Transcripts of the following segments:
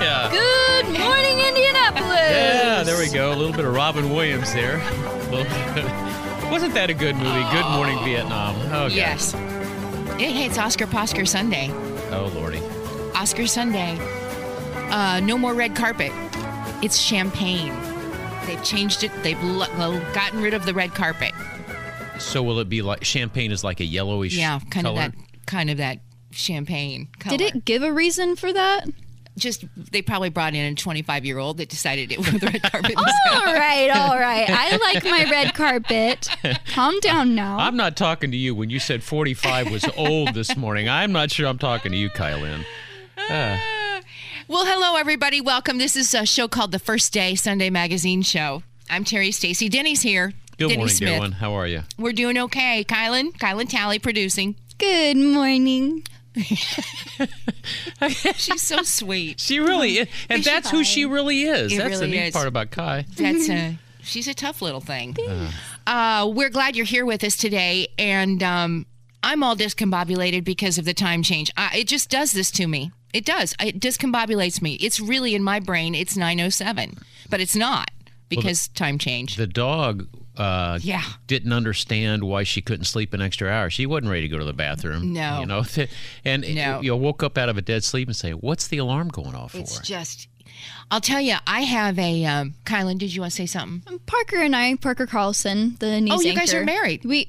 Yeah. Good morning, Indianapolis. Yeah, there we go. A little bit of Robin Williams there. A Wasn't that a good movie? Good Morning Vietnam. Oh, God. Yes. Hey, it's Oscar Posker Sunday. Oh, Lordy. Oscar Sunday. Uh, no more red carpet. It's champagne. They've changed it. They've lo- lo- gotten rid of the red carpet. So will it be like champagne is like a yellowish Yeah, kind color? of that, kind of that champagne. Color. Did it give a reason for that? Just they probably brought in a 25 year old that decided it was the red carpet. was All right, all right. I like my red carpet. Calm down now. I'm not talking to you when you said 45 was old this morning. I'm not sure I'm talking to you, Kylan. Well, hello everybody. Welcome. This is a show called The First Day Sunday Magazine Show. I'm Terri Stacy. Denny's here. Good Denny morning, dear Smith. one. How are you? We're doing okay. Kylan, Kylan Talley producing. Good morning. She's so sweet. She really is. And that's who she really is. It that's the neat is. part about Kai. That's a she's a tough little thing. Uh, we're glad you're here with us today, and um, I'm all discombobulated because of the time change. Uh, it just does this to me. It does. It discombobulates me. It's really in my brain. It's 9:07, but it's not because time change. The dog uh, Yeah. didn't understand why she couldn't sleep an extra hour. She wasn't ready to go to the bathroom. No. You know, and No. you know, woke up out of a dead sleep and say, What's the alarm going off It's for? It's just. I'll tell you, I have a. Um, Kylan, did you want to say something? Parker and I, Parker Carlson, the news Oh, you guys are married. We,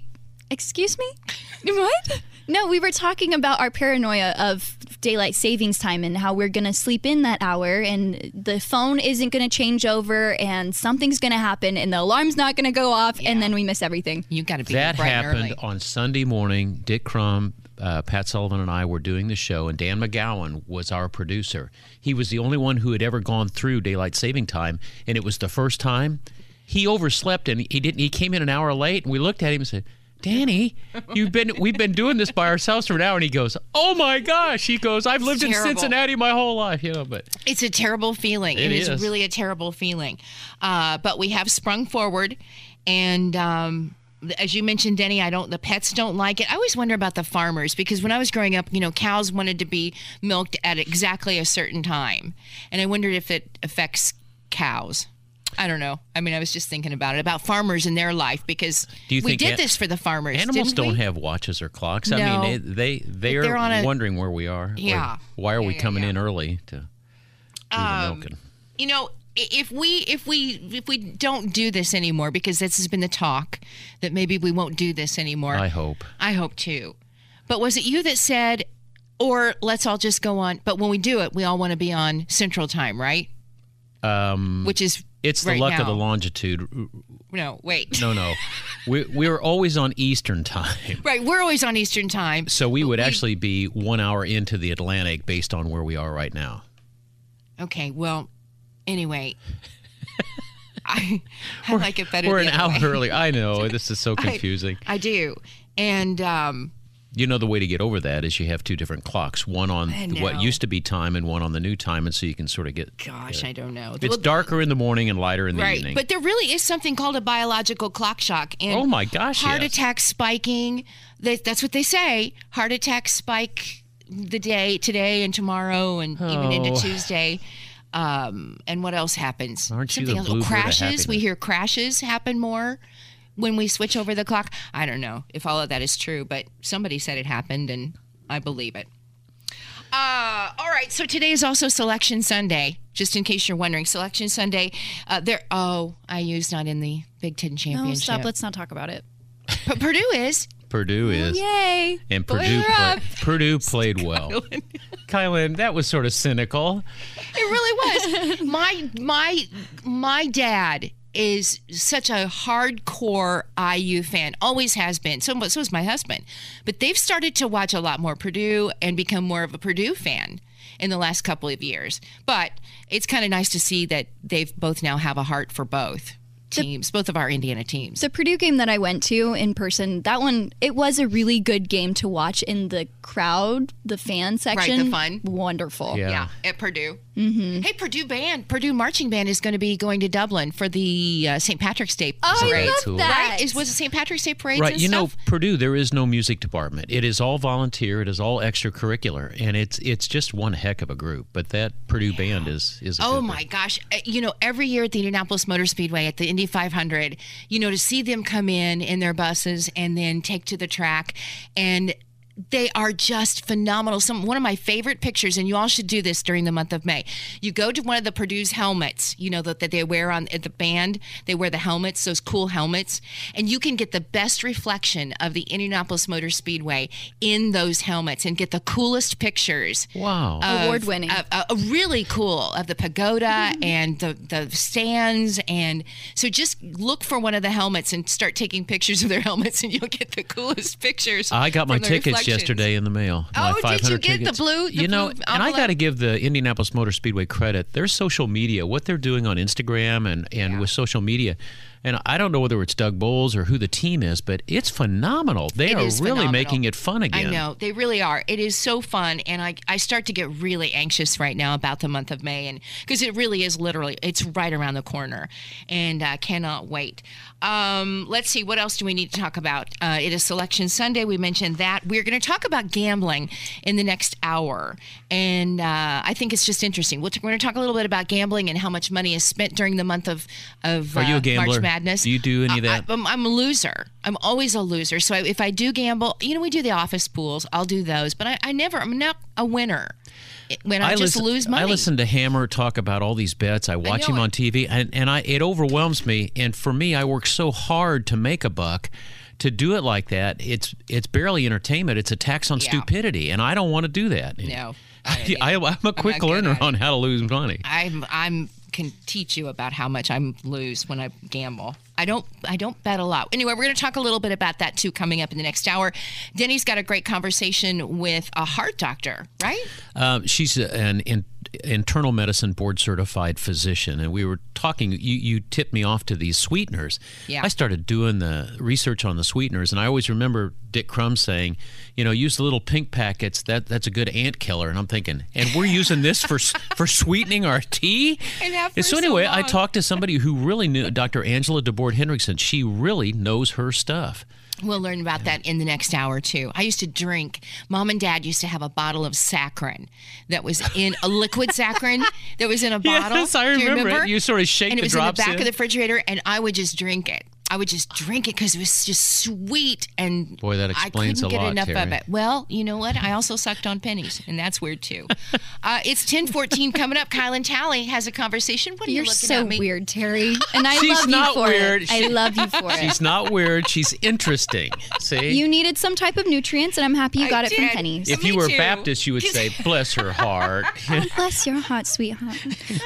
excuse me? what? No, we were talking about our paranoia of daylight savings time and how we're going to sleep in that hour and the phone isn't going to change over and something's going to happen and the alarm's not going to go off and then we miss everything. You got to be that bright happened early. on Sunday morning. Dick Crum, uh, Pat Sullivan, and I were doing the show, and Dan McGowan was our producer. He was the only one who had ever gone through daylight saving time, and it was the first time. He overslept, and he didn't. He came in an hour late, and we looked at him and said. Danny, you've been we've been doing this by ourselves for an hour, and he goes, "Oh my gosh!" He goes, "I've lived in. Cincinnati my whole life, you know." But It's a terrible feeling. It it is. is. really a terrible feeling. Uh, but we have sprung forward, and um, as you mentioned, Denny, I don't. The pets don't like it. I always wonder about the farmers because when I was growing up, you know, cows wanted to be milked at exactly a certain time, and I wondered if it affects cows. I don't know. I mean, I was just thinking about it about farmers and their life because we did an- this for the farmers. animals didn't don't we? have watches or clocks. I mean, they they they They're a- wondering where we are. Yeah. why are Yeah, we yeah, coming yeah. in early to do Um, the milking? you know if we if we if we don't do this anymore because this has been the talk that maybe we won't do this anymore I hope. I hope too but was it you that said or let's all just go on but when we do it we all want to be on central time right Um, which is it's the right luck of the longitude. no wait No, no, we we're always on Eastern time, right we're always on eastern time so we would actually be one hour into the Atlantic based on where we are right now. okay well anyway I, I like it better We're an hour early. I know this is so I- confusing. I do and um You know the way to get over that is you have two different clocks, one on what used to be time and one on the new time, and so you can sort of get. gosh I don't know It's Well, darker in the morning and lighter in the Right, evening. but there really is something called a biological clock shock, and Oh my gosh, heart yes. attack spiking. That, that's what they say. Heart attacks spike the day today and tomorrow, and even into Oh. Tuesday. Um, and what else happens? Aren't you the else. crashes. We hear crashes happen more when we switch over the clock. I don't know if all of that is true, but somebody said it happened, and I believe it. Uh, all right, so today is also Selection Sunday. Just in case you're wondering, Selection Sunday. Uh, there. Oh, IU's not in the Big Ten championship. No, championship. stop. Let's not talk about it. but Purdue is. Purdue is. Yay. And Purdue, play. Purdue played well. Kylan, that was sort of cynical. It really was. my my my dad is such a hardcore IU fan, always has been. So, so is my husband. But they've started to watch a lot more Purdue and become more of a Purdue fan in the last couple of years. But it's kind of nice to see that they've both now have a heart for both teams, both of our Indiana teams. The Purdue game that I went to in person, that one, it was a really good game to watch in the crowd, the fan section. the fun. Wonderful. Yeah. yeah, at Purdue. Mm-hmm. Hey, Purdue band, Purdue marching band is going to be going to Dublin for the uh, St. Patrick's Day Oh, I parade. love Cool. that. Right? Is was it St. Patrick's Day parade? Right, and you know. Purdue, there is no music department. It is all volunteer. It is all extracurricular, and it's it's just one heck of a group. But that Purdue band is is. A Oh good my group. gosh! Uh, You know, every year at the Indianapolis Motor Speedway at the Indy 500, you know, to see them come in in their buses and then take to the track, and they are just phenomenal. Some one of my favorite pictures, and you all should do this during the month of May. You go to one of the Purdue's helmets, you know that, that they wear on at the band. They wear the helmets, those cool helmets, and you can get the best reflection of the Indianapolis Motor Speedway in those helmets and get the coolest pictures Wow. Award winning. of- uh, uh, really cool of the pagoda and the, the stands and so just look for one of the helmets and start taking pictures of their helmets and you'll get the coolest pictures I got my from the tickets yesterday in the mail. Oh, did you 500 get the blue- the you know, blue and I got to give the Indianapolis Motor Speedway credit. Their social media, what they're doing on Instagram and and Yeah. with social media, and I don't know whether it's Doug Boles or who the team is, but it's phenomenal. They It are really phenomenal. making it fun again. I know they really are. It is so fun, and I, I start to get really anxious right now about the month of May, and because it really is literally it's right around the corner, and I cannot wait. Um, let's see what else do we need to talk about. Uh, it is Selection Sunday. We mentioned that we're going to talk about gambling in the next hour, and uh, I think it's just interesting. We'll t- we're going to talk a little bit about gambling and how much money is spent during the month of of Are you a uh, gambler? March Madness. Do you do any of that? I, I'm, I'm a loser. I'm always a loser. So if I do gamble, you know, we do the office pools. I'll do those, but I, I never. I'm not a winner. When I, just listen, lose money. I listen to Hammer talk about all these bets. I watch know him on. TV, and, and I it overwhelms me. And for me, I work so hard to make a buck. To do it like that, it's it's barely entertainment. It's a tax on Yeah. stupidity, and I don't want to do that. No, I, I, am a quick learner on how to lose money. I'm I'm can teach you about how much I lose when I gamble. I don't I don't bet a lot. Anyway, we're going to talk a little bit about that too coming up in the next hour. Denny's got a great conversation with a heart doctor, right? Um, she's an in, internal medicine board certified physician, and we were talking. You, you tipped me off to these sweeteners. Yeah. I started doing the research on the sweeteners, and I always remember Dick Crumb saying, "You know, use the little pink packets. That that's a good ant killer." And I'm thinking, and we're using this for for sweetening our tea. And so so anyway, I talked to somebody who really knew Dr. Angela DeBoard Hendrickson. She really knows her stuff. We'll learn about that in the next hour too. I used to drink. Mom and Dad used to have a bottle of saccharin that was in a liquid saccharin that was in a bottle. Yes, I Do you remember it. remember? You sort of shake and it the was in the back in. of the refrigerator, and I would just drink it. I would just drink it because it was just sweet and Boy, that explains I couldn't a get lot, enough of it. Well, you know what? I also sucked on pennies, and that's weird too. uh, it's ten fourteen coming up. Kylan Talley has a conversation. What are you You're looking so at me? weird, Terri. And I She's love not you for weird. it. I love you for it. She's not weird. She's interesting. See? You needed some type of nutrients, and I'm happy you I got it from did. Penny's. if Me you were too. Baptist, you would say, "Bless her heart." Bless your heart, sweetheart.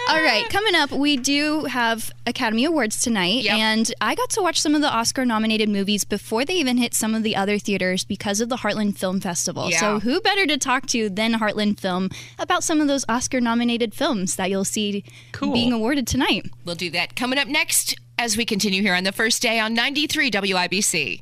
All right, coming up, we do have Academy Awards tonight, Yep. and I got to watch some of the Oscar-nominated movies before they even hit some of the other theaters because of the Heartland Film Festival. Yeah. So, who better to talk to than Heartland Film about some of those Oscar-nominated films that you'll see Cool. being awarded tonight? We'll do that coming up next as we continue here on the first day on 93 WIBC.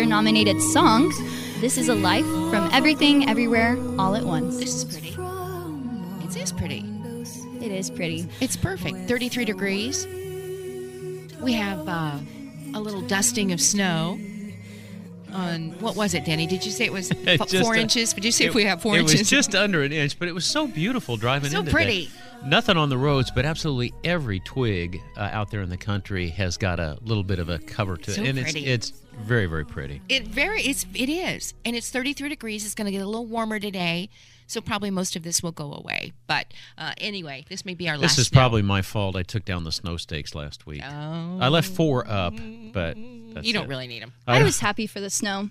Have Oscar-nominated song. This is a life from Everything, Everywhere, All at Once. This is pretty. It is pretty. It is pretty. It's perfect. 33 degrees. We have uh, a little dusting of snow. On what was it, Danny? Did you say it was f- Just four a- inches? Did you say It- we have four it inches? was just under an inch, but it was so beautiful driving so in today. Pretty. Nothing on the roads, but absolutely every twig uh, out there in the country has got a little bit of a cover to So it, and pretty. it's it's very very pretty. It very it's it is, and it's 33 degrees. It's going to get a little warmer today, so probably most of this will go away. But uh, anyway, this may be our last. This is snow. probably my fault. I took down the snow stakes last week. Oh, I left four up, but that's you don't it. really need them. I was happy for the snow.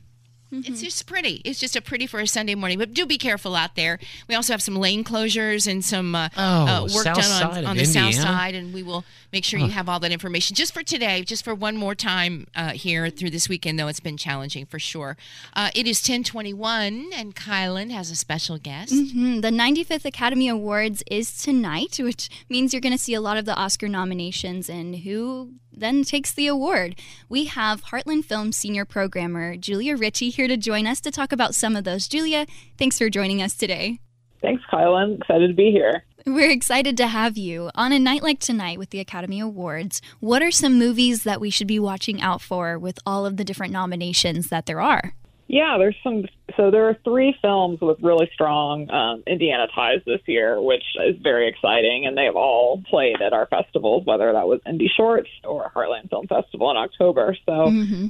It's just pretty. It's just a pretty for a Sunday morning. But do be careful out there. We also have some lane closures and some uh, Oh, uh, work done on, on the south side, and we will make sure you have all that information just for today, just for one more time uh, here through this weekend. Though it's been challenging for sure. Uh, it is ten twenty one, and Kylan has a special guest. Hmm, the 95th Academy Awards is tonight, which means you're going to see a lot of the Oscar nominations and who then takes the award. We have Heartland Film senior programmer Julia Ritchie here to join us to talk about some of those. Julia, thanks for joining us today. Thanks, Kylan. Excited to be here. We're excited to have you. On a night like tonight with the Academy Awards, what are some movies that we should be watching out for with all of the different nominations that there are? Yeah, there's some. So there are three films with really strong um, Indiana ties this year, which is very exciting, and they've all played at our festivals, whether that was Indy Shorts or Heartland Film Festival in October. So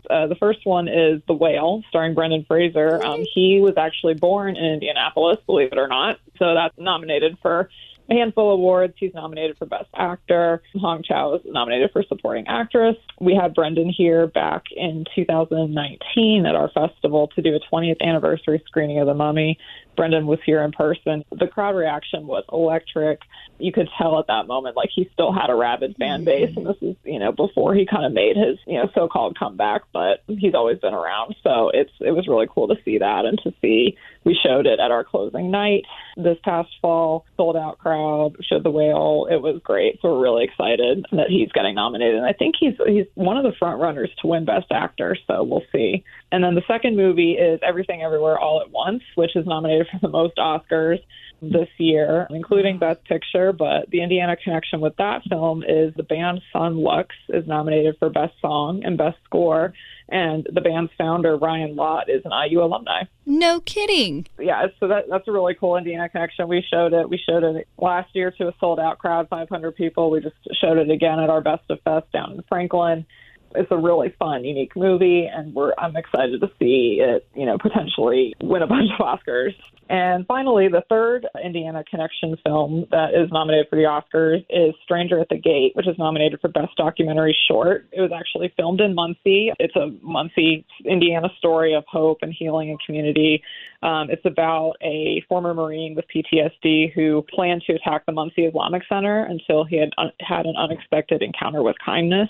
uh, the first one is The Whale, starring Brendan Fraser. Um, he was actually born in Indianapolis, believe it or not. So that's nominated for a handful of awards. He's nominated for Best Actor. Hong Chau is nominated for Supporting Actress. We had Brendan here back in 2019 at our festival to do a 20th anniversary screening of The Mummy. Brendan was here in person. The crowd reaction was electric. You could tell at that moment, like he still had a rabid fan mm-hmm. base, and this is, you know, before he kind of made his, you know, so-called comeback. But he's always been around, so it's it was really cool to see that and to see we showed it at our closing night this past fall. Sold out crowd showed the whale. It was great. So we're really excited that he's getting nominated. And I think he's he's one of the front runners to win Best Actor. So we'll see. And then the second movie is Everything Everywhere All at Once, which is nominated for the most Oscars this year, including Best Picture. But the Indiana connection with that film is the band Son Lux is nominated for Best Song and Best Score. And the band's founder, Ryan Lott, is an IU alumni No kidding. yeah, so that that's a really cool Indiana connection. We showed it. We showed it last year to a sold out crowd, 500 people. We just showed it again at our Best of Fest down in Franklin. It's a really fun, unique movie, and we're I'm excited to see it, you know, potentially win a bunch of Oscars. And finally, the third Indiana Connection film that is nominated for the Oscars is Stranger at the Gate, which is nominated for Best Documentary Short. It was actually filmed in Muncie. It's a Muncie, Indiana story of hope and healing and community. Um, it's about a former Marine with PTSD who planned to attack the Muncie Islamic Center until he had un- had an unexpected encounter with kindness.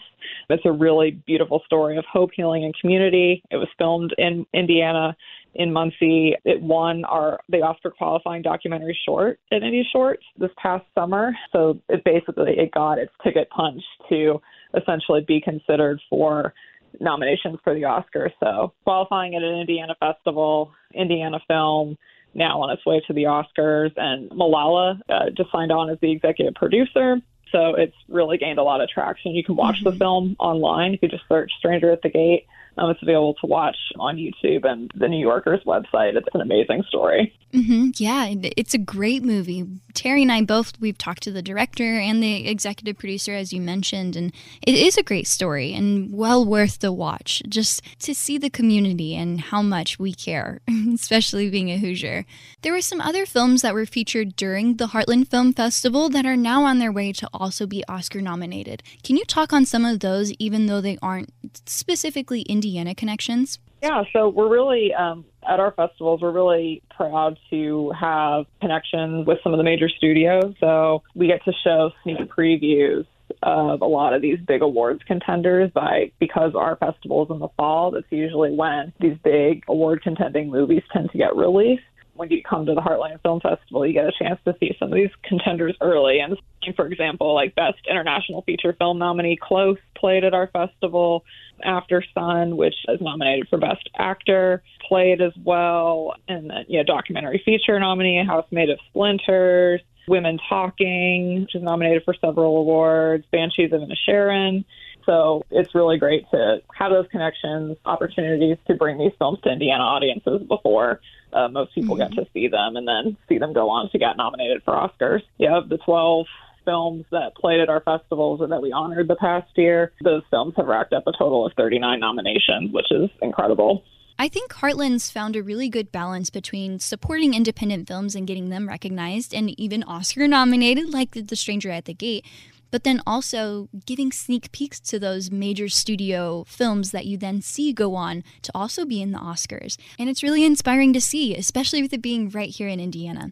It's a really beautiful story of hope, healing, and community. It was filmed in Indiana in Muncie. It won our the Oscar qualifying documentary short at Indy Shorts this past summer. So it basically it got its ticket punched to essentially be considered for nominations for the Oscars. So qualifying at an Indiana festival, Indiana film, now on its way to the Oscars, and Malala uh, just signed on as the executive producer. So it's really gained a lot of traction. You can watch the film online You can just search "Stranger at the Gate." Um, it's available to watch on YouTube and the New Yorker's website. It's an amazing story. hmm Yeah, it's a great movie. Terri and I both we've talked to the director and the executive producer, as you mentioned, and it is a great story and well worth the watch. Just to see the community and how much we care, especially being a Hoosier. There were some other films that were featured during the Heartland Film Festival that are now on their way to also be Oscar nominated. Can you talk on some of those, even though they aren't specifically Indiana connections? Yeah, so we're really um, at our festivals. We're really proud to have connections with some of the major studios. So we get to show sneak previews of a lot of these big awards contenders by because our festivals in the fall. That's usually when these big award contending movies tend to get released. When you come to the Heartland Film Festival, you get a chance to see some of these contenders early. And for example, like Best International Feature Film nominee Close played at our festival. After Sun, which is nominated for Best Actor, played as well. And then, you know, documentary feature nominee, House Made of Splinters, Women Talking, which is nominated for several awards, Banshees of Inisherin. so it's really great to have those connections, opportunities to bring these films to Indiana audiences before uh, most people Mm-hmm. get to see them and then see them go on to get nominated for Oscars. Yeah, of the 12 films that played at our festivals or that we honored the past year, those films have racked up a total of 39 nominations, which is incredible. I think Heartland's found a really good balance between supporting independent films and getting them recognized and even Oscar nominated, like The Stranger at the Gate, but then also giving sneak peeks to those major studio films that you then see go on to also be in the Oscars. And it's really inspiring to see, especially with it being right here in Indiana.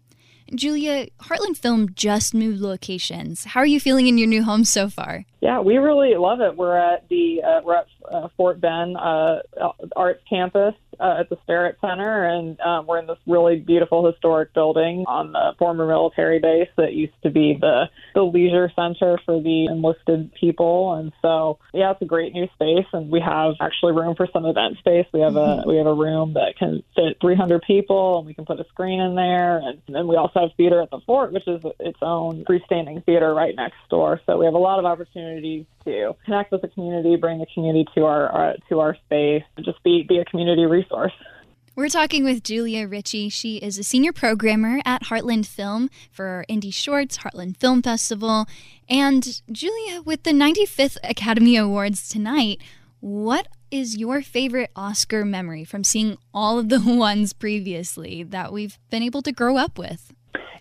Julia, Heartland Film just moved locations. How are you feeling in your new home so far? Yeah, we really love it. We're at the uh, we're at uh, Fort Ben uh, Arts Campus uh, at the Starrett Center, and um, we're in this really beautiful historic building on the former military base that used to be the the leisure center for the enlisted people. And so, yeah, it's a great new space, and we have actually room for some event space. We have a we have a room that can fit 300 people, and we can put a screen in there, and then we also have theater at the fort, which is its own freestanding theater right next door. So we have a lot of opportunities to connect with the community, bring the community to our, our to our space, just be be a community resource. We're talking with Julia Ritchie. She is a senior programmer at Heartland Film for Indy Shorts, Heartland Film Festival. And Julia, with the 95th Academy Awards tonight, what is your favorite Oscar memory from seeing all of the ones previously that we've been able to grow up with?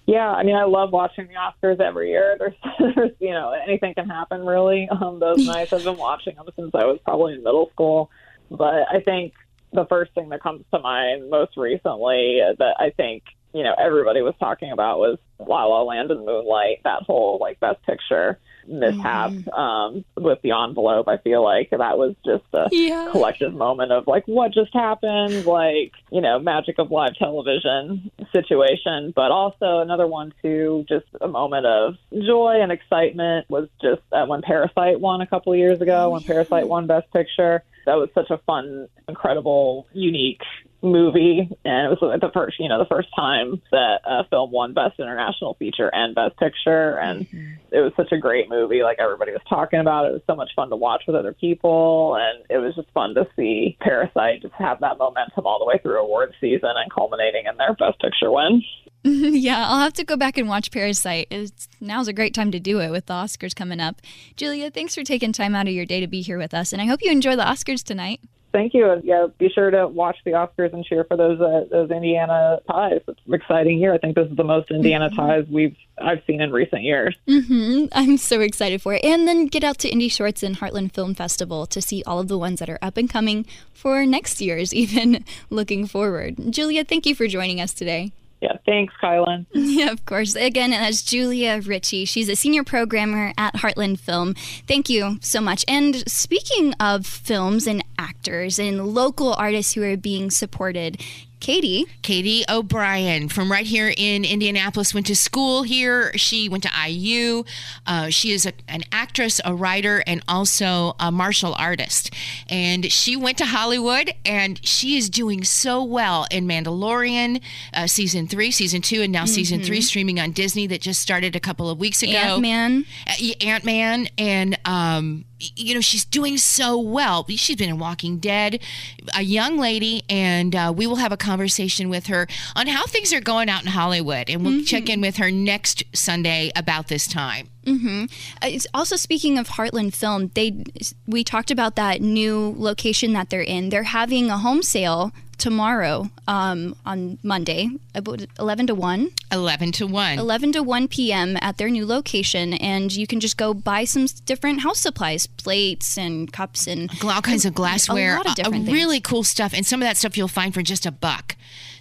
Yeah, I mean, I love watching the Oscars every year. There's, there's you know, anything can happen really. Um, those nights I've been watching them since I was probably in middle school. But I think the first thing that comes to mind most recently that I think you know everybody was talking about was La La Land and Moonlight. That whole like Best Picture mishap um, with the envelope. I feel like that was just a Yeah. collective moment of like what just happened, like you know, magic of live television situation. But also another one too, just a moment of joy and excitement was just uh, when Parasite won a couple of years ago. When Parasite won Best Picture, that was such a fun, incredible, unique movie. And it was the first you know the first time that a film won best international feature and best picture. And mm-hmm. it was such a great movie. Like everybody was talking about it. it was so much fun to watch with other people. And it was just fun to see parasite just have that momentum all the way through awards season and culminating in their best picture win yeah, I'll have to go back and watch Parasite. It's, now's a great time to do it with the Oscars coming up. Julia, thanks for taking time out of your day to be here with us, and I hope you enjoy the Oscars tonight. thank you yeah be sure to watch the oscars and cheer for those uh, those indiana ties it's an exciting year i think this is the most indiana ties we've i've seen in recent years hmm I'm so excited for it. And then get out to Indy Shorts and Heartland Film Festival to see all of the ones that are up and coming for next year's, even looking forward. Julia, thank you for joining us today. Yeah thanks kylan Yeah, of course. Again, that's Julia Ritchie. She's a senior programmer at Heartland Film. Thank you so much. And speaking of films and actors and local artists who are being supported, Katy, Katy O'Brian from right here in Indianapolis went to school here. She went to IU. Uh, she is a, an actress, a writer, and also a martial artist. And she went to Hollywood and she is doing so well in Mandalorian uh, season three, season two, and now season three streaming on Disney that just started a couple of weeks ago. Ant Man. Ant Man, and um, you know she's doing so well. She's been in Walking Dead, a young lady, and uh, we will have a conversation with her on how things are going out in Hollywood, and we'll check in with her next Sunday about this time. Uh, it's also speaking of Heartland Film, they we talked about that new location that they're in. They're having a home sale tomorrow um, on Monday, about 11 to 1. Eleven to one. 11 to 1 p.m. at their new location, and you can just go buy some different house supplies, plates and cups and all kinds of glassware, A lot of uh, different really cool stuff, and some of that stuff you'll find for just a buck.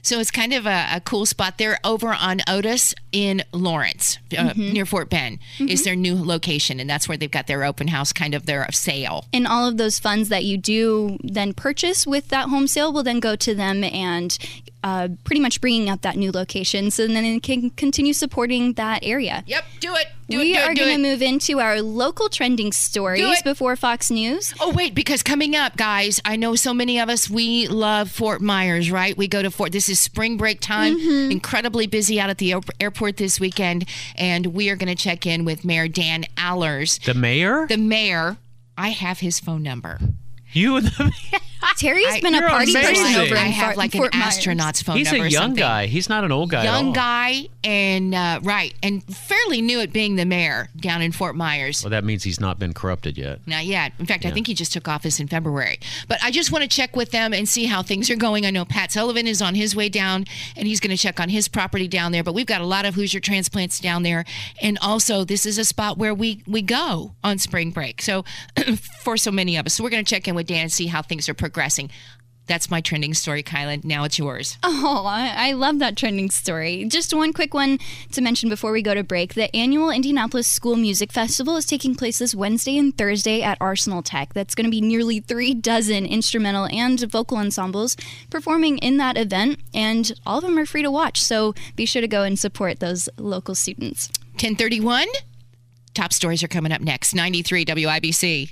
So it's kind of a, a cool spot. They're over on Otis in Lawrence, uh, Mm-hmm. near Fort Ben, is their new location, and that's where they've got their open house, kind of their sale. and all of those funds that you do then purchase with that home sale will then go to them and uh, pretty much bringing up that new location so then it can continue supporting that area. Yep, do it. Do we it, do are going to move into our local trending stories before Fox News. Oh, wait, because coming up, guys, I know so many of us, we love Fort Myers, right? We go to Fort, this is spring break time, Mm-hmm. incredibly busy out at the airport this weekend. And we are going to check in with Mayor Dan Allers, The mayor? the mayor I have his phone number. You and the, Terri's I- been a You're party person amazing. over in I have Fort- like an Fort Myers. astronaut's phone he's number. He's a young guy. He's not an old guy. at Young all. guy, and uh, right, and fairly new at being the mayor down in Fort Myers. Well, that means he's not been corrupted yet. Not yet. In fact, I think he just took office in February. But I just want to check with them and see how things are going. I know Pat Sullivan is on his way down and he's going to check on his property down there. But we've got a lot of Hoosier transplants down there. And also, this is a spot where we, we go on spring break. So, for so many of us. So, we're going to check in with Dan and see how things are progressing. That's my trending story, Kylan. Now it's yours. Oh, I, I love that trending story. Just one quick one to mention before we go to break. The annual Indianapolis School Music Festival is taking place this Wednesday and Thursday at Arsenal Tech. That's going to be nearly three dozen instrumental and vocal ensembles performing in that event, and all of them are free to watch. So be sure to go and support those local students. 1031. Top stories are coming up next. 93 WIBC.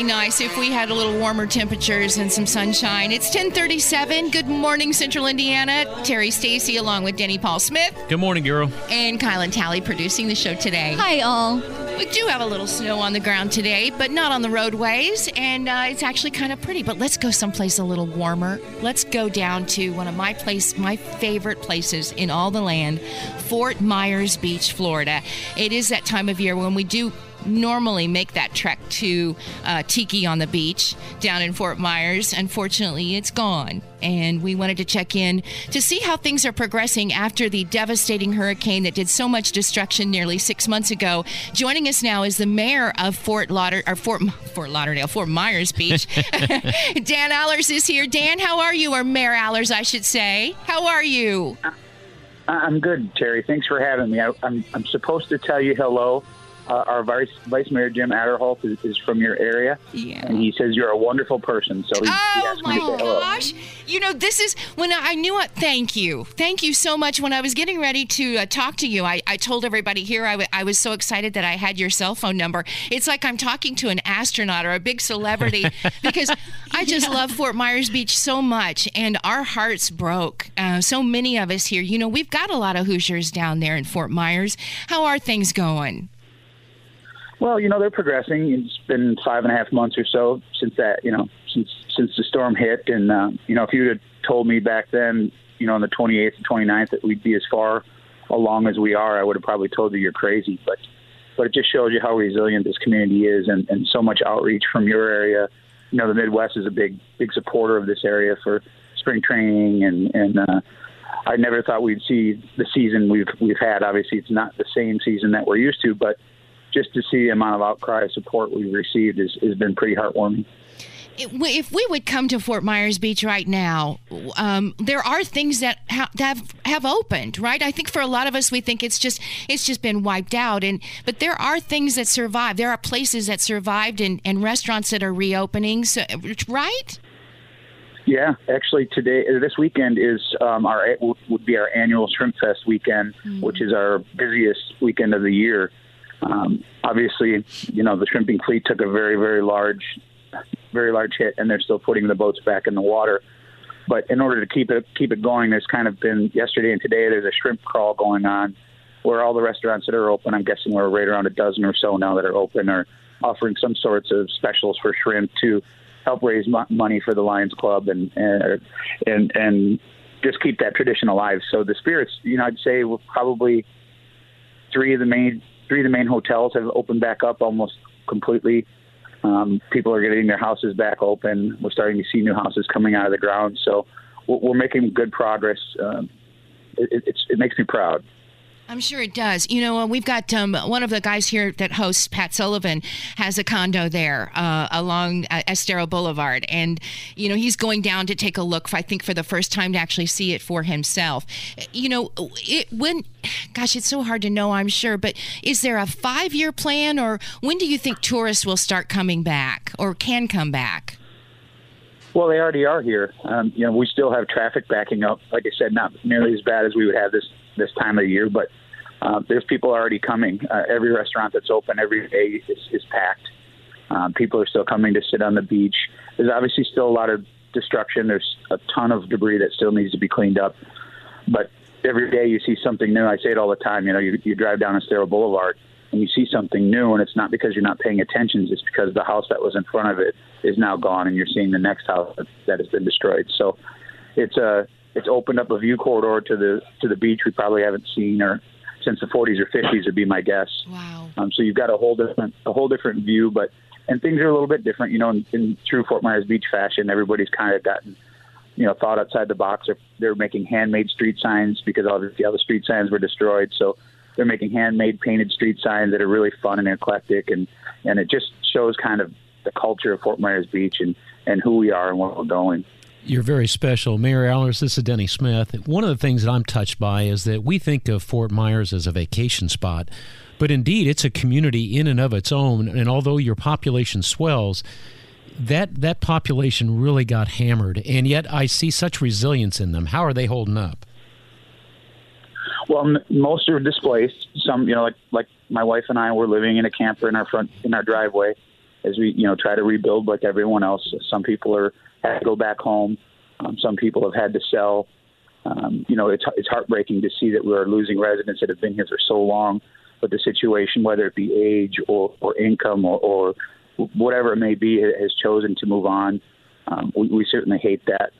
Be nice if we had a little warmer temperatures and some sunshine. It's 1037. Good morning, Central Indiana. Terri Stacy along with Denny Paul Smith Good morning, girl. and Kylan Talley producing the show today. Hi, all. We do have a little snow on the ground today, but not on the roadways, and uh, it's actually kind of pretty. But let's go someplace a little warmer. Let's go down to one of my place, my favorite places in all the land, Fort Myers Beach, Florida. It is that time of year when we do normally make that trek to uh, Tiki on the beach down in Fort Myers. Unfortunately, it's gone. And we wanted to check in to see how things are progressing after the devastating hurricane that did so much destruction nearly six months ago. Joining us now is the mayor of Fort Fort Fort Lauderdale, Fort Myers Beach. Dan Allers is here. Dan, how are you? Or Mayor Allers, I should say. How are you? I'm good, Terri. Thanks for having me. I, I'm, I'm supposed to tell you hello. Uh, our vice, vice mayor Jim Atterholt is, is from your area, Yeah. and he says you're a wonderful person. So he, he Oh asked my me to say hello. gosh! You know, this is when I, knew it. Thank you, thank you so much. When I was getting ready to uh, talk to you, I, I told everybody here I, w- I was so excited that I had your cell phone number. It's like I'm talking to an astronaut or a big celebrity because I just love Fort Myers Beach so much, and our hearts broke. Uh, so many of us here. You know, we've got a lot of Hoosiers down there in Fort Myers. How are things going? Well, you know they're progressing. It's been five and a half months or so since that, you know, since since the storm hit, and uh, you know if you had told me back then, you know, on the 28th and 29th that we'd be as far along as we are, I would have probably told you you're crazy. But but it just shows you how resilient this community is, and, and so much outreach from your area. You know, the Midwest is a big big supporter of this area for spring training, and and uh, I never thought we'd see the season we've we've had. Obviously, it's not the same season that we're used to, but just to see the amount of outcry of support we've received has, has been pretty heartwarming. If we- would come to Fort Myers Beach right now, um, there are things that ha- that have have opened, right? I think for a lot of us, we think it's just it's just been wiped out, and but there are things that survive. There are places that survived, and, and restaurants that are reopening. So, right? Yeah, actually, today uh, this weekend is um, our would be our annual Shrimp Fest weekend, which is our busiest weekend of the year. Um, obviously, you know the shrimping fleet took a very very large, very large hit, and they're still putting the boats back in the water. But in order to keep it keep it going, there's kind of been yesterday and today there's a shrimp crawl going on, where all the restaurants that are open, I'm guessing we're right around a dozen or so now that are open, are offering some sorts of specials for shrimp to help raise mo- money for the Lions Club and and and and just keep that tradition alive. So the spirits, you know, I'd say we're probably three of the main three of the main hotels have opened back up almost completely. Um, people are getting their houses back open. We're starting to see new houses coming out of the ground. So we're, making good progress. Um, it, it makes me proud. I'm sure it does. You know, uh, we've got um, one of the guys here that hosts, Pat Sullivan, has a condo there uh, along uh, Estero Boulevard. And, you know, he's going down to take a look, I think, for the first time to actually see it for himself. You know, it, when, gosh, it's so hard to know, I'm sure, but is there a five year plan or when do you think tourists will start coming back or can come back? Well, they already are here. Um, you know, we still have traffic backing up. Like I said, not nearly as bad as we would have this this time of the year, but uh, there's people already coming. Uh, every restaurant that's open every day is, is packed. Um, people are still coming to sit on the beach. There's obviously still a lot of destruction. There's a ton of debris that still needs to be cleaned up. But every day you see something new. I say it all the time. You know, you, you drive down Estero Boulevard and you see something new, and it's not because you're not paying attention. It's because the house that was in front of it is now gone, and you're seeing the next house that has been destroyed. So it's a it's opened up a view corridor to the to the beach we probably haven't seen or since the 40s or 50s would be my guess. Wow. Um, so you've got a whole different a whole different view, but and things are a little bit different. You know, in, in true Fort Myers Beach fashion, everybody's kind of gotten you know thought outside the box. They're, they're making handmade street signs because obviously all the street signs were destroyed. So they're making handmade painted street signs that are really fun and eclectic, and and it just shows kind of the culture of Fort Myers Beach and and who we are and where we're going. You're very special. Mayor Allers, this is Denny Smith. One of the things that I'm touched by is that we think of Fort Myers as a vacation spot, but indeed it's a community in and of its own. And although your population swells, that that population really got hammered, and yet I see such resilience in them. How are they holding up? Well, m- most are displaced. Some, you know, like like my wife and I were living in a camper in our front in our driveway as we, you know, try to rebuild like everyone else. Some people are had to go back home. Um, some people have had to sell. Um, you know, it's it's heartbreaking to see that we are losing residents that have been here for so long. But the situation, whether it be age or, or income or, or whatever it may be, has chosen to move on. Um, we, we certainly hate that.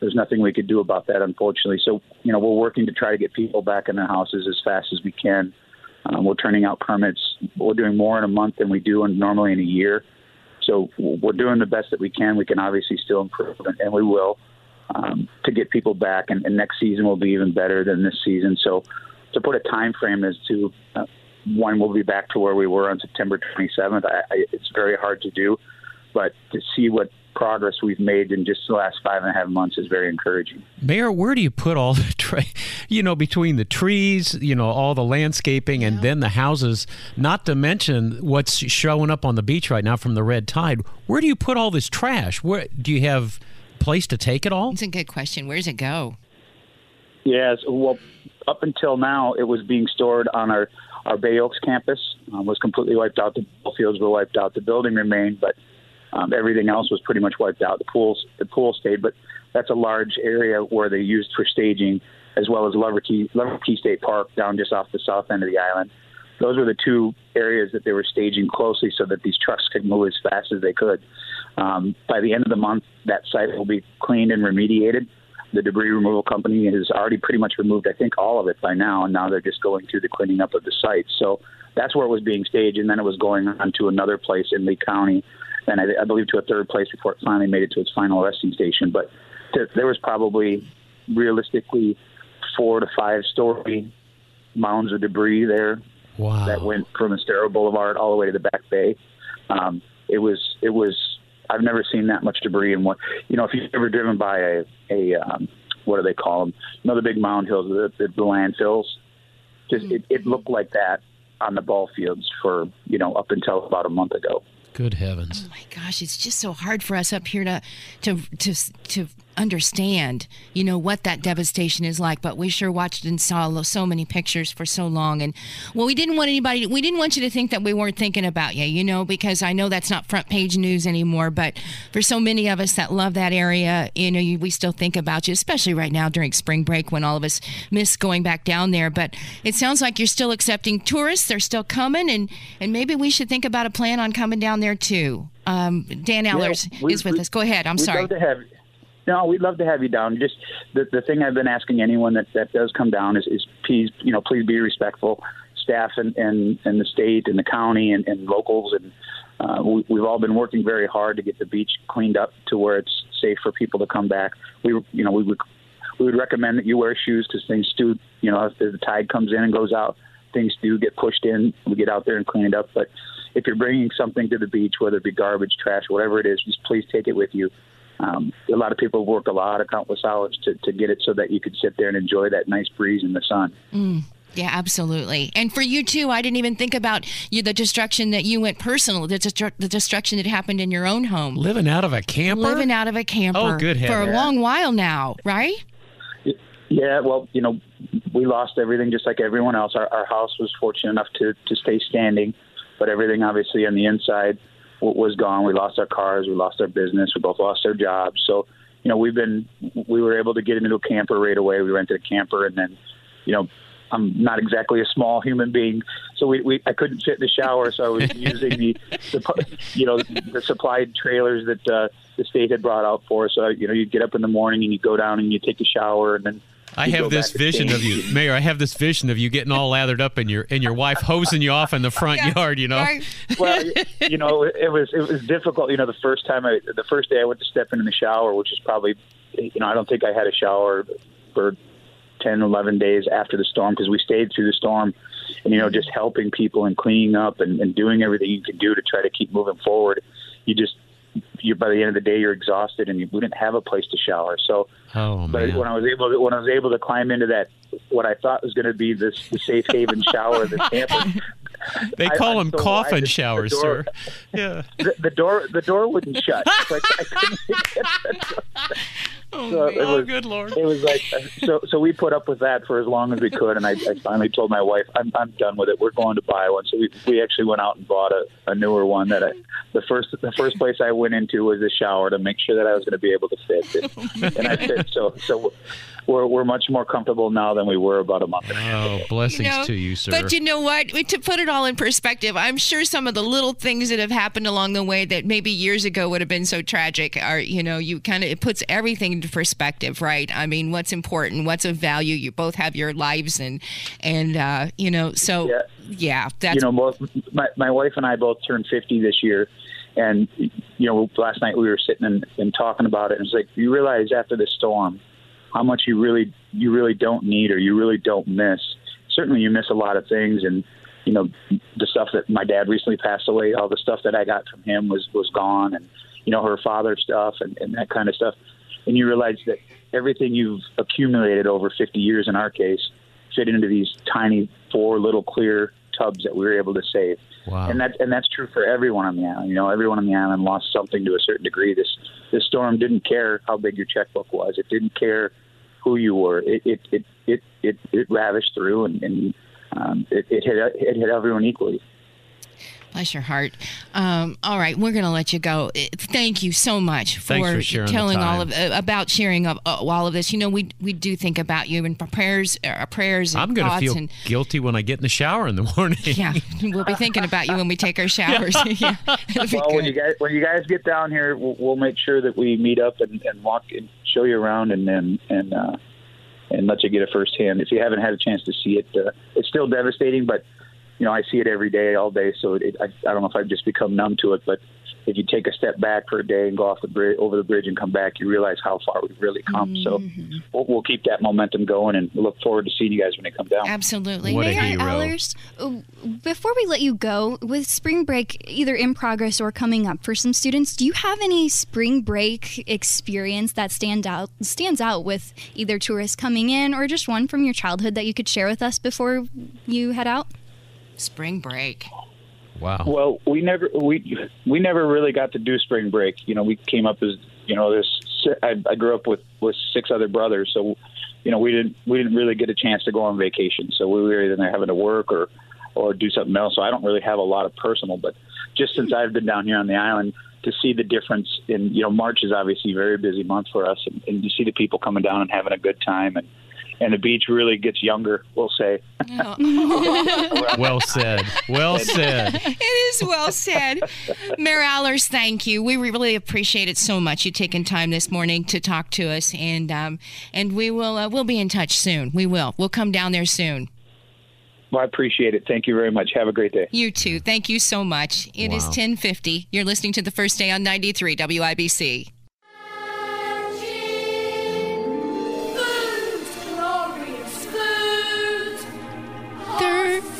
There's nothing we could do about that, unfortunately. So, you know, we're working to try to get people back in their houses as fast as we can. Um, we're turning out permits. We're doing more in a month than we do in, normally in a year. So we're doing the best that we can. We can obviously still improve, and, we will um, to get people back. And, and next season will be even better than this season. So to put a time frame as to uh, when we'll be back to where we were on September 27th, I, I, it's very hard to do. But to see what progress we've made in just the last five and a half months is very encouraging. Mayor, where do you put all the tra- you know between the trees, you know, all the landscaping, and then the houses? Not to mention what's showing up on the beach right now from the red tide. Where do you put all this trash? Where do you have a place to take it all? It's a good question. Where does it go? Yes, well, up until now, it was being stored on our our Bay Oaks campus. Um, was completely wiped out. The fields were wiped out. The building remained, but um, everything else was pretty much wiped out. The pools, the pool stayed, but that's a large area where they used for staging, as well as Lover Key, State Park down just off the south end of the island. Those were the two areas that they were staging closely so that these trucks could move as fast as they could. Um, by the end of the month, that site will be cleaned and remediated. The debris removal company has already pretty much removed, I think, all of it by now, and now they're just going through the cleaning up of the site. So that's where it was being staged, and then it was going on to another place in Lee County, and I, I believe to a third place before it finally made it to its final resting station. But there, there was probably realistically four to five story mounds of debris there Wow. that went from Estero Boulevard all the way to the back bay. Um, it was it was I've never seen that much debris in one. You know, if you've ever driven by a a um, what do they call them? You know, the big mound hills, the, the, the landfills. Just it, it looked like that on the ball fields for you know up until about a month ago. Good heavens. Oh my gosh, it's just so hard for us up here to to to to understand, you know, what that devastation is like. But we sure watched and saw so many pictures for so long, and well, we didn't want anybody, we didn't want you to think that we weren't thinking about you, you know, because I know that's not front page news anymore. But for so many of us that love that area, you know, you, we still think about you, especially right now during spring break when all of us miss going back down there. But it sounds like you're still accepting tourists; they're still coming, and and maybe we should think about a plan on coming down there too. Um, Dan Allers we- is with we- us. Go ahead. I'm sorry. No, we'd love to have you down. Just the the thing I've been asking anyone that that does come down is is please you know please be respectful. Staff and and, and the state and the county and, and locals and uh, we, we've all been working very hard to get the beach cleaned up to where it's safe for people to come back. We you know we would we would recommend that you wear shoes because things do you know as the tide comes in and goes out things do get pushed in. We get out there and clean it up, but if you're bringing something to the beach, whether it be garbage, trash, whatever it is, just please take it with you. Um, a lot of people work a lot of countless hours to, to get it so that you could sit there and enjoy that nice breeze in the sun. Yeah, absolutely. And for you too, I didn't even think about you the destruction that you went personal, the, destru- the destruction that happened in your own home. Living out of a camper? Living out of a camper Oh, good for a long while now, right? Yeah, well, you know, we lost everything just like everyone else. Our, our house was fortunate enough to, to stay standing, but everything obviously on the inside w- was gone. We lost our cars, we lost our business, we both lost our jobs. So, you know, we've been, we were able to get into a camper right away. We rented a camper and then, you know, I'm not exactly a small human being, so we, we I couldn't fit in the shower, so I was using the, the you know the supplied trailers that uh, the state had brought out for us. So you know, you'd get up in the morning and you go down and you take a shower, and then I have this vision of you, Mayor. I have this vision of you getting all lathered up and your and your wife hosing you off in the front yard. You know, Right. well, you know, it was it was difficult. You know, the first time I, the first day I went to step into the shower, which is probably, you know, I don't think I had a shower for 10, 11 days after the storm because we stayed through the storm, and you know, just helping people and cleaning up and, and doing everything you can do to try to keep moving forward. You just, you by the end of the day, you're exhausted, and you, we didn't have a place to shower, so. Oh But man, when I was able to when I was able to climb into that what I thought was going to be this the safe haven shower the camper, they call I'm them so glad coffin that the showers, door- sir. Yeah. the, the door the door wouldn't shut. It's like I couldn't get the door. Oh, so it Oh, was- good lord. It was like uh, so. So we put up with that for as long as we could, and I, I finally told my wife, "I'm I'm done with it. We're going to buy one." So we we actually went out and bought a, a newer one. That I, the first the first place I went into was the shower to make sure that I was going to be able to fit, and, oh, and I fit. So so we're we're much more comfortable now than we were about a month ago. Oh, blessings know, to you, sir. But you know what? To put it all in perspective, I'm sure some of the little things that have happened along the way that maybe years ago would have been so tragic are, you know, you kind of, it puts everything into perspective, right? I mean, what's important, what's of value. You both have your lives and, and, uh, you know, so Yeah. yeah, that's, you know, both my, my wife and I both turned 50 this year. And, you know, last night we were sitting and, and talking about it. And it's like, you realize after the storm how much you really, you really don't need or you really don't miss. Certainly you miss a lot of things. And, you know, the stuff that my dad recently passed away, all the stuff that I got from him was, was gone. And, you know, her father stuff and, and that kind of stuff. And you realize that everything you've accumulated over 50 years in our case fit into these tiny four little clear tubs that we were able to save. Wow. And that and that's true for everyone on the island. You know, everyone on the island lost something to a certain degree. This this storm didn't care how big your checkbook was. It didn't care who you were. It it it it it, it ravished through and, and um, it, it hit it hit everyone equally. Bless your heart. Um, all right, we're going to let you go. Thank you so much for, for sharing telling all of uh, about sharing of uh, all of this. You know, we we do think about you and prayers, uh, prayers. And I'm going to feel and guilty when I get in the shower in the morning. yeah, we'll be thinking about you when we take our showers. yeah, it'll be Well, when you guys when you guys get down here, we'll, we'll make sure that we meet up and, and walk and show you around and and and, uh, and let you get a firsthand. If you haven't had a chance to see it, uh, it's still devastating, but you know I see it every day, all day. So it, I, I don't know if I've just become numb to it, but if you take a step back for a day and go off the bridge, over the bridge and come back, you realize how far we've really come. So we'll, we'll keep that momentum going, and look forward to seeing you guys when they come down. Absolutely. What a Mayor, hero. Allers, uh, before we let you go, with spring break either in progress or coming up for some students, do you have any spring break experience that stand out stands out with either tourists coming in or just one from your childhood that you could share with us before you head out? Spring break. Wow. Well, we never we we never really got to do spring break. You know, we came up as you know this. I, I grew up with with six other brothers, so you know we didn't we didn't really get a chance to go on vacation. So we were either having to work or or do something else. So I don't really have a lot of personal, but just since I've been down here on the island. To see the difference in, you know, March is obviously a very busy month for us, and, and you see the people coming down and having a good time, and and the beach really gets younger. We'll say. Well said. Well said. It is well said. Mayor Allers, thank you. We really appreciate it so much. You taking time this morning to talk to us, and um, and we will uh, we'll be in touch soon. We will. We'll come down there soon. Well, I appreciate it. Thank you very much. Have a great day. You too. Thank you so much. It is Wow. 1050. You're listening to the first day on 93 WIBC.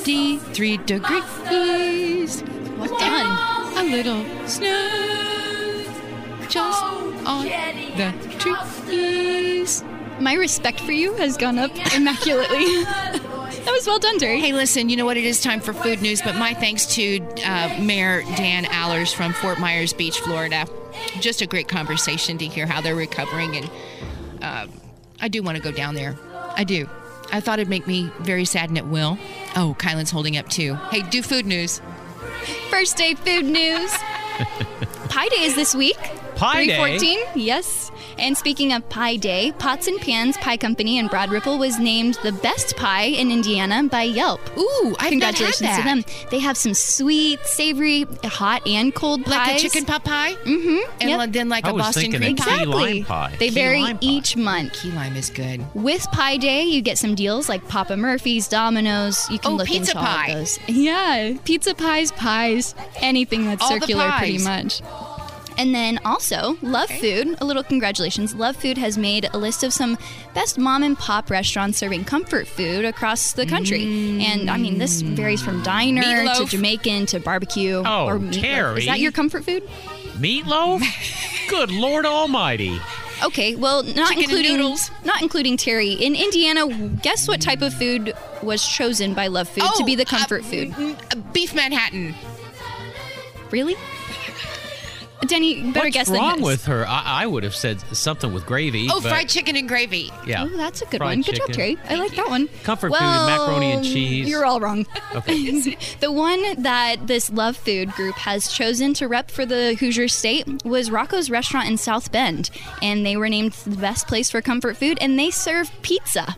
33 degrees. Well done. A little snow just on the trees. My respect for you has gone up immaculately. That was well done, Terri. Hey, listen, you know what? It is time for food news, but my thanks to uh, Mayor Dan Allers from Fort Myers Beach, Florida. Just a great conversation to hear how they're recovering, and uh, I do want to go down there. I do. I thought it'd make me very sad, and it will. Oh, Kylan's holding up too. Hey, do food news. First day food news. Pie Day is this week. Pie Day? 314, yes. And speaking of Pie Day, Pots and Pans Pie Company in Broad Ripple was named the best pie in Indiana by Yelp. Ooh, I've Congratulations not had to them. They have some sweet, savory, hot, and cold Like pies. a chicken pot pie, Mm-hmm. and Yep. then like I a was Boston cream a key pie. Exactly. lime pie. They Key vary lime pie. each month. Key lime is good. With Pie Day, you get some deals like Papa Murphy's, Domino's. You can Oh, look pizza into all of those. Oh, pizza pie. Yeah, pizza pies, pies, anything that's All the circular, pretty much. And then also, Love Food, a little congratulations. Love Food has made a list of some best mom and pop restaurants serving comfort food across the country. And I mean, this varies from diner to Jamaican to barbecue. Oh, or meatloaf. Terri. Is that your comfort food? Meatloaf? Good Lord Almighty. Okay, well, not Chicken including noodles. not including Terri. In Indiana, guess what type of food was chosen by Love Food to be the uh, comfort food? mm, uh, beef Manhattan. Really? Denny, better What's guess wrong than this. with her? I, I would have said something with gravy. Oh, but- fried chicken and gravy. Yeah. Oh, that's a good Fried one. Good job, chicken. Terri. I like that one. Comfort food, well, macaroni and cheese. You're all wrong. Okay. the one that this Love Food group has chosen to rep for the Hoosier State was Rocco's Restaurant in South Bend, and they were named the best place for comfort food, and they serve pizza.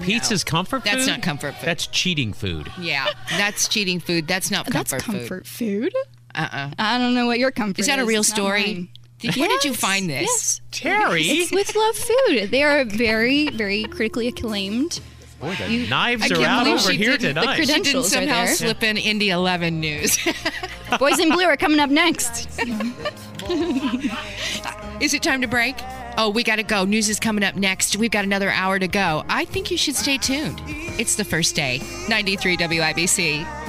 Pizza's comfort food? That's not comfort food. That's cheating food. Yeah, that's cheating food. That's not comfort, That's food. comfort food. Uh-uh. I don't know what your comfort Is that a real story? mine. Did- where did you find this? Yes. Terri? It's with Love Food. They are very, very critically acclaimed. Boy, the knives are out over she here didn't- the tonight. She didn't Credentials are somehow there. slip in Indy 11 news. Boys in Blue are coming up next. is it time to break? Oh, we got to go. News is coming up next. We've got another hour to go. I think you should stay tuned. It's the first day. 93 WIBC.